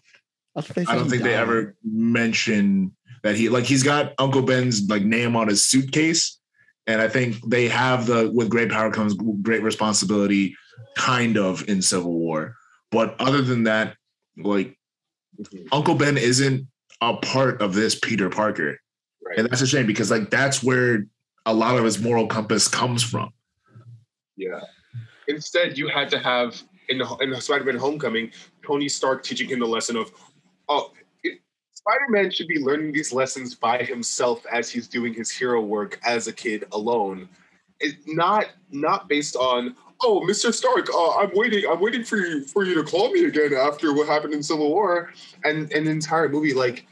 I, thought they I don't he think they ever mention that he like he's got Uncle Ben's like name on his suitcase, and I think they have the with great power comes great responsibility, kind of in Civil War. But other than that, like Uncle Ben isn't a part of this Peter Parker, Right. and that's a shame because like that's where a lot of his moral compass comes from. Yeah. Instead, you had to have in in Spider-Man: Homecoming, Tony Stark teaching him the lesson of, oh, it, Spider-Man should be learning these lessons by himself as he's doing his hero work as a kid alone. It's not not based on. Oh, Mr. Stark, uh, I'm waiting. I'm waiting for you for you to call me again after what happened in Civil War, and an entire movie. Like,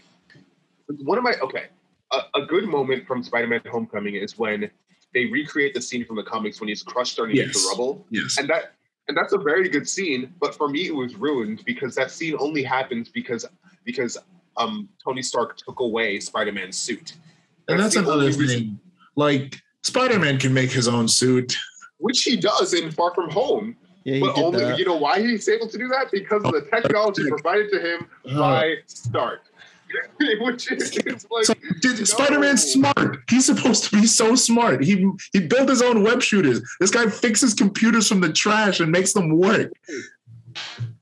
one of my okay, a, a good moment from Spider-Man: Homecoming is when they recreate the scene from the comics when he's crushed underneath Yes. the rubble, Yes. and that and that's a very good scene. But for me, it was ruined because that scene only happens because because um Tony Stark took away Spider-Man's suit, And that's another only reason- thing. Like Spider-Man can make his own suit. which he does in Far From Home. Yeah, he but did only that. you know why he's able to do that because of the technology provided to him by Stark, which is like So, dude, no. Spider-Man's smart. He's supposed to be so smart. He he built his own web shooters. This guy fixes computers from the trash and makes them work.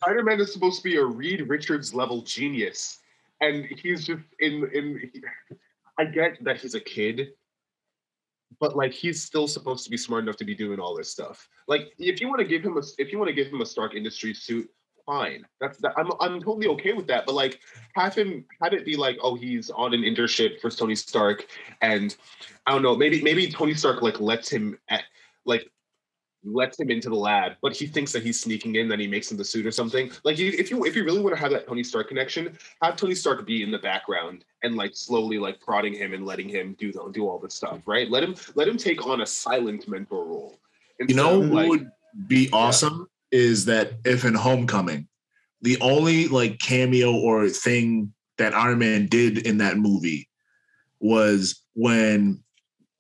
Spider-Man is supposed to be a Reed Richards level genius, and he's just in in. I get that he's a kid, but like he's still supposed to be smart enough to be doing all this stuff. Like if you want to give him a if you want to give him a Stark Industries suit, fine. That's that, I'm I'm totally okay with that. But like have him have it be like oh he's on an internship for Tony Stark, and I don't know maybe maybe Tony Stark like lets him at like lets him into the lab, but he thinks that he's sneaking in, then he makes him the suit or something. Like you, if you if you really want to have that Tony Stark connection, have Tony Stark be in the background and like slowly like prodding him and letting him do the, do all this stuff, right? Let him let him take on a silent mentor role. You know Instead of, what would be awesome is that if in Homecoming, the only like cameo or thing that Iron Man did in that movie was when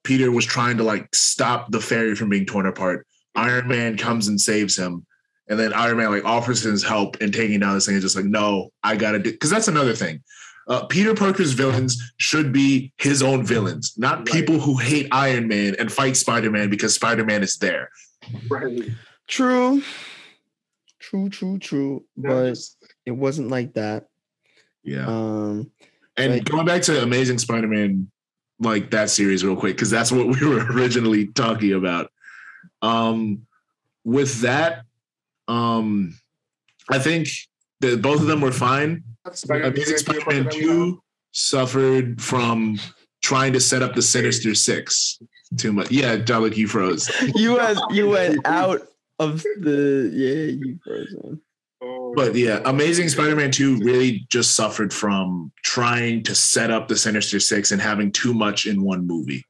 Peter was trying to like stop the ferry from being torn apart. Iron Man comes and saves him. And then Iron Man like offers his help in taking down this thing. And just like, no, I gotta do because that's another thing. Uh, Peter Parker's villains should be his own villains, not Right. people who hate Iron Man and fight Spider Man because Spider Man is there. right. True. True, true, true. No, but it wasn't like that. Yeah. Um And Right. going back to Amazing Spider-Man, like that series, real quick, because that's what we were originally talking about. Um, with that, um, I think that both of them were fine. Spider-Man- Amazing Spider-Man Two suffered from trying to set up the Sinister Six too much. Yeah, Dalek, you froze. you went you went out of the yeah, you frozen. Oh, But yeah, Amazing Spider-Man 2 really just suffered from trying to set up the Sinister Six and having too much in one movie.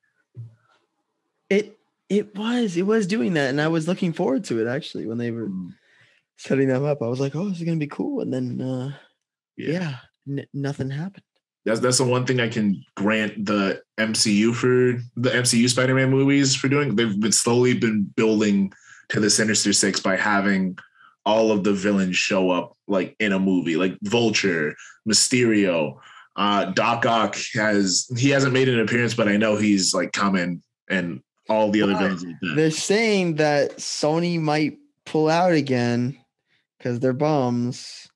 It it was it was doing that, and I was looking forward to it actually when they were setting them up. I was like, oh, this is gonna be cool, and then uh, yeah, n- nothing happened. That's that's the one thing I can grant the MCU for the MCU Spider-Man movies for doing. They've been slowly been building to the Sinister Six by having all of the villains show up like in a movie, like Vulture, Mysterio, uh, Doc Ock has he hasn't made an appearance, but I know he's like coming and all the other But villains like that. They're saying that Sony might pull out again because they're bums.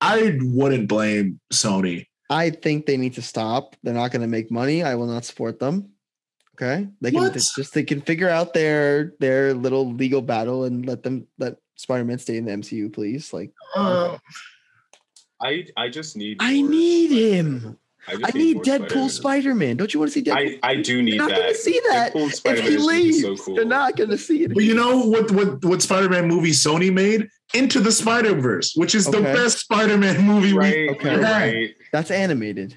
I wouldn't blame Sony. I think they need to stop. They're not going to make money. I will not support them. Okay, they can What? just they can figure out their their little legal battle and let them let Spider Man stay in the MCU, please. Like Uh, I I just need. I need Spider-Man. him. Just I need more Deadpool Spider Man. Don't you want to see Deadpool? I, I do need You're not that. going to see that Deadpool if Spider-Man he is gonna be leaves. so cool. You're not going to see it. but you know what? What what Spider-Man movie Sony made? Into the Spider Verse, which is the best Spider-Man movie. Right, we Okay. had. right. That's animated.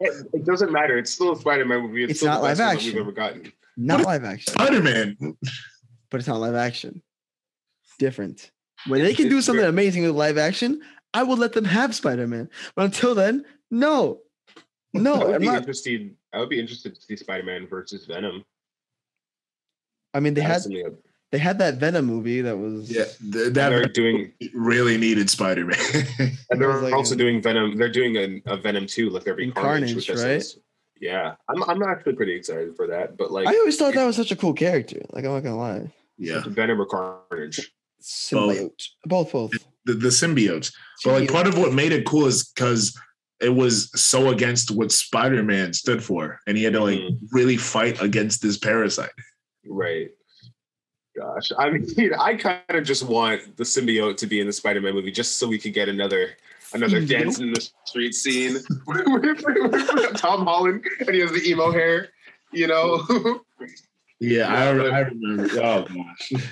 It, it doesn't matter. It's still a Spider-Man movie. It's, It's still not the best live one action. we've ever gotten. Not live action, Spider-Man. but it's not live action. Different. When they can do something very- amazing with live action, I will let them have Spider Man. But until then, no, I no, would I'm be not. interested. I would be interested to see Spider-Man versus Venom. I mean, they had they had that Venom movie that was Yeah, th- and they're doing, really needed Spider-Man. and they're like also a- doing Venom. They're doing a, a Venom two, like every In Carnage, Carnage, which right? says- Yeah, I'm I'm actually pretty excited for that. But like I always thought that was such a cool character. Like I'm not gonna lie, yeah, Venom or Carnage. symbiote, both, both. the, the symbiotes. But like part of what made it cool is because it was so against what Spider-Man stood for, and he had to like Mhm. really fight against this parasite. Right. Gosh, I mean, I kind of just want the symbiote to be in the Spider-Man movie, just so we could get another another Symbiote? dance in the street scene with Tom Holland, and he has the emo hair. You know. Yeah, I, I remember. Oh gosh, and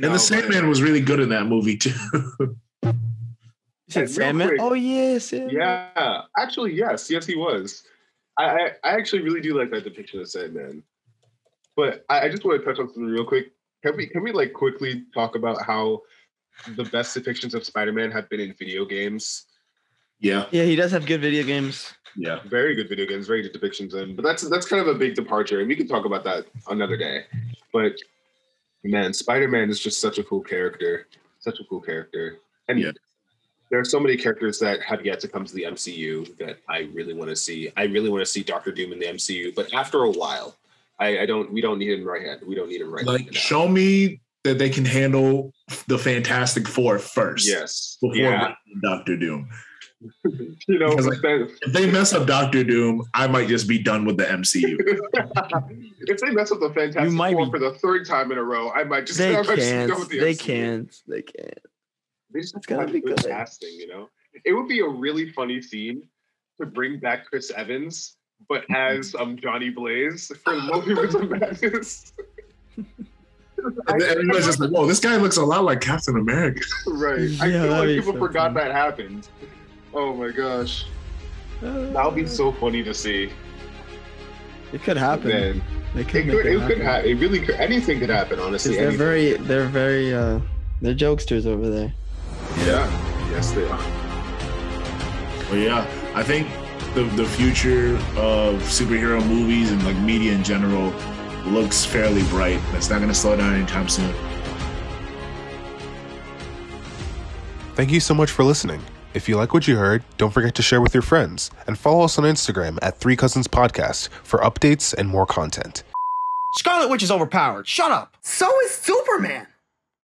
No, the but- Sandman was really good in that movie too. You said real Sandman? quick. Oh yes, Sandman. Yeah, actually, yes, yes, he was. I, I, I actually really do like that depiction of Sandman. But I, I just want to touch on something real quick. Can we can we like quickly talk about how the best depictions of Spider-Man have been in video games? yeah, Yeah, he does have good video games. yeah. Very good video games, very good depictions in. But that's that's kind of a big departure, and we can talk about that another day. But man, Spider-Man is just such a cool character, such a cool character, and Yeah. There are so many characters that have yet to come to the MCU that I really want to see. I really want to see Doctor Doom in the MCU, but after a while, I, I don't. We don't need him right hand. We don't need him right. Like now. show me that they can handle the Fantastic Four first. yes, Before yeah, Doctor Doom. you know. Because, but then- If they mess up Doctor Doom, I might just be done with the MCU. if they mess up the Fantastic might Four be- for the third time in a row, I might just. They I might just go can't. with the They MCU. can't. They can't. They just It's have gonna be good good. casting, you know. It would be a really funny scene to bring back Chris Evans, but as um Johnny Blaze for the Multiverse of Madness. And then everybody's just like, "Whoa, this guy looks a lot like Captain America." right. I Yeah, feel like people so forgot funny. that happened. Oh my gosh, that would be so funny to see. It could happen. Man, They it could make could, it it could happen. happen. It really could. Anything could happen. Honestly, they're anything. very, they're very, uh, they're jokesters over there. Yeah. Yes, they are. But yeah, I think the the future of superhero movies and like media in general looks fairly bright. That's not going to slow down anytime soon. Thank you so much for listening. If you like what you heard, don't forget to share with your friends and follow us on Instagram at Three Cousins Podcast for updates and more content. Scarlet Witch is overpowered. Shut up. So is Superman.